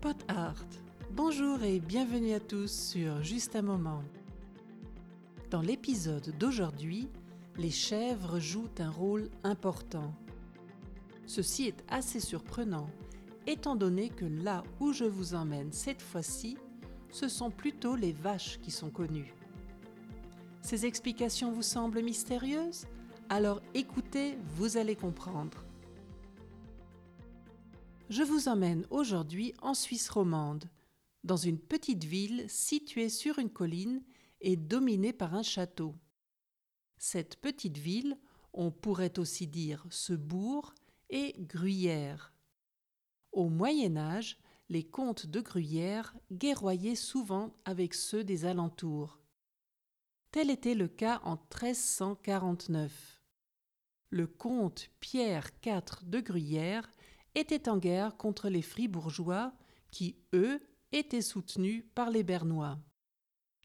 Pot Art. Bonjour et bienvenue à tous sur Juste un moment. Dans l'épisode d'aujourd'hui, les chèvres jouent un rôle important. Ceci est assez surprenant, étant donné que là où je vous emmène cette fois-ci, ce sont plutôt les vaches qui sont connues. Ces explications vous semblent mystérieuses Alors écoutez, vous allez comprendre. Je vous emmène aujourd'hui en Suisse romande, dans une petite ville située sur une colline et dominée par un château. Cette petite ville, on pourrait aussi dire ce bourg, est Gruyère. Au Moyen Âge, les comtes de Gruyère guerroyaient souvent avec ceux des alentours. Tel était le cas en 1349. Le comte Pierre IV de Gruyère était en guerre contre les fribourgeois qui, eux, étaient soutenus par les Bernois.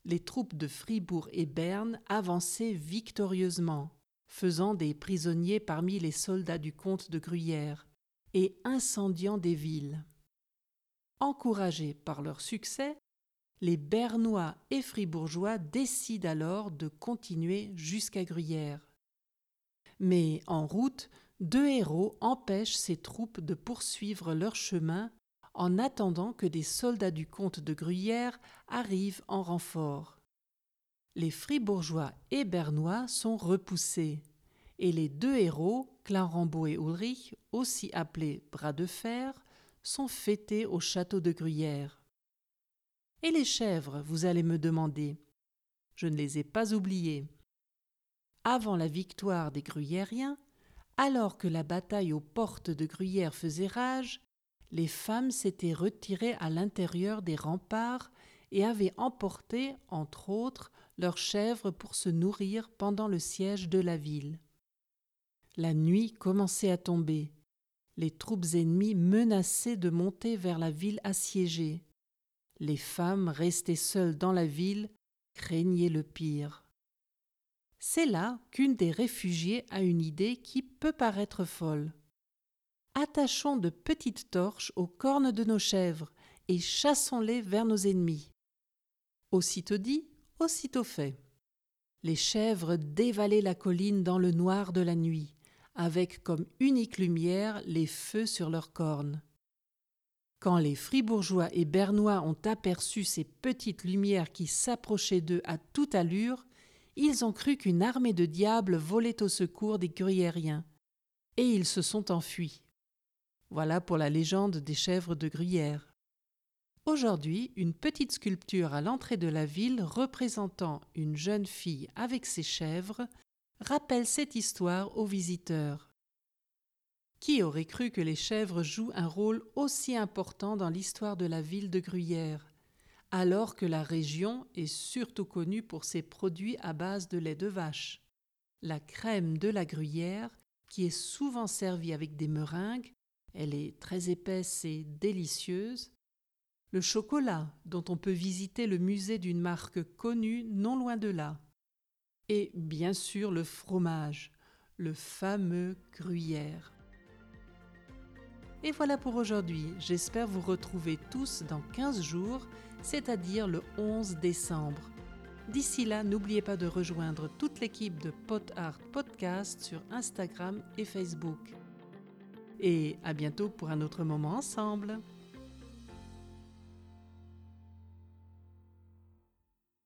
Les troupes de Fribourg et Berne avançaient victorieusement, faisant des prisonniers parmi les soldats du comte de Gruyère et incendiant des villes. Encouragés par leur succès, les Bernois et Fribourgeois décident alors de continuer jusqu'à Gruyère. Mais en route, deux héros empêchent ces troupes de poursuivre leur chemin en attendant que des soldats du comte de Gruyère arrivent en renfort. Les fribourgeois et bernois sont repoussés, et les deux héros, Clarambeau et Ulrich, aussi appelés bras de fer, sont fêtés au château de Gruyère. Et les chèvres, vous allez me demander Je ne les ai pas oubliées. Avant la victoire des Gruyériens, alors que la bataille aux portes de Gruyère faisait rage, les femmes s'étaient retirées à l'intérieur des remparts et avaient emporté, entre autres, leurs chèvres pour se nourrir pendant le siège de la ville. La nuit commençait à tomber. Les troupes ennemies menaçaient de monter vers la ville assiégée. Les femmes restées seules dans la ville craignaient le pire. C'est là qu'une des réfugiées a une idée qui peut paraître folle. Attachons de petites torches aux cornes de nos chèvres et chassons-les vers nos ennemis. Aussitôt dit, aussitôt fait. Les chèvres dévalaient la colline dans le noir de la nuit, avec comme unique lumière les feux sur leurs cornes. Quand les fribourgeois et bernois ont aperçu ces petites lumières qui s'approchaient d'eux à toute allure, ils ont cru qu'une armée de diables volait au secours des gruyériens, et ils se sont enfuis. Voilà pour la légende des chèvres de Gruyère. Aujourd'hui, une petite sculpture à l'entrée de la ville représentant une jeune fille avec ses chèvres rappelle cette histoire aux visiteurs. Qui aurait cru que les chèvres jouent un rôle aussi important dans l'histoire de la ville de Gruyère alors que la région est surtout connue pour ses produits à base de lait de vache? La crème de la gruyère, qui est souvent servie avec des meringues, elle est très épaisse et délicieuse. Le chocolat, dont on peut visiter le musée d'une marque connue non loin de là. Et bien sûr le fromage, le fameux gruyère. Et voilà pour aujourd'hui. J'espère vous retrouver tous dans 15 jours c'est-à-dire le 11 décembre. D'ici là, n'oubliez pas de rejoindre toute l'équipe de Pot Art Podcast sur Instagram et Facebook. Et à bientôt pour un autre moment ensemble.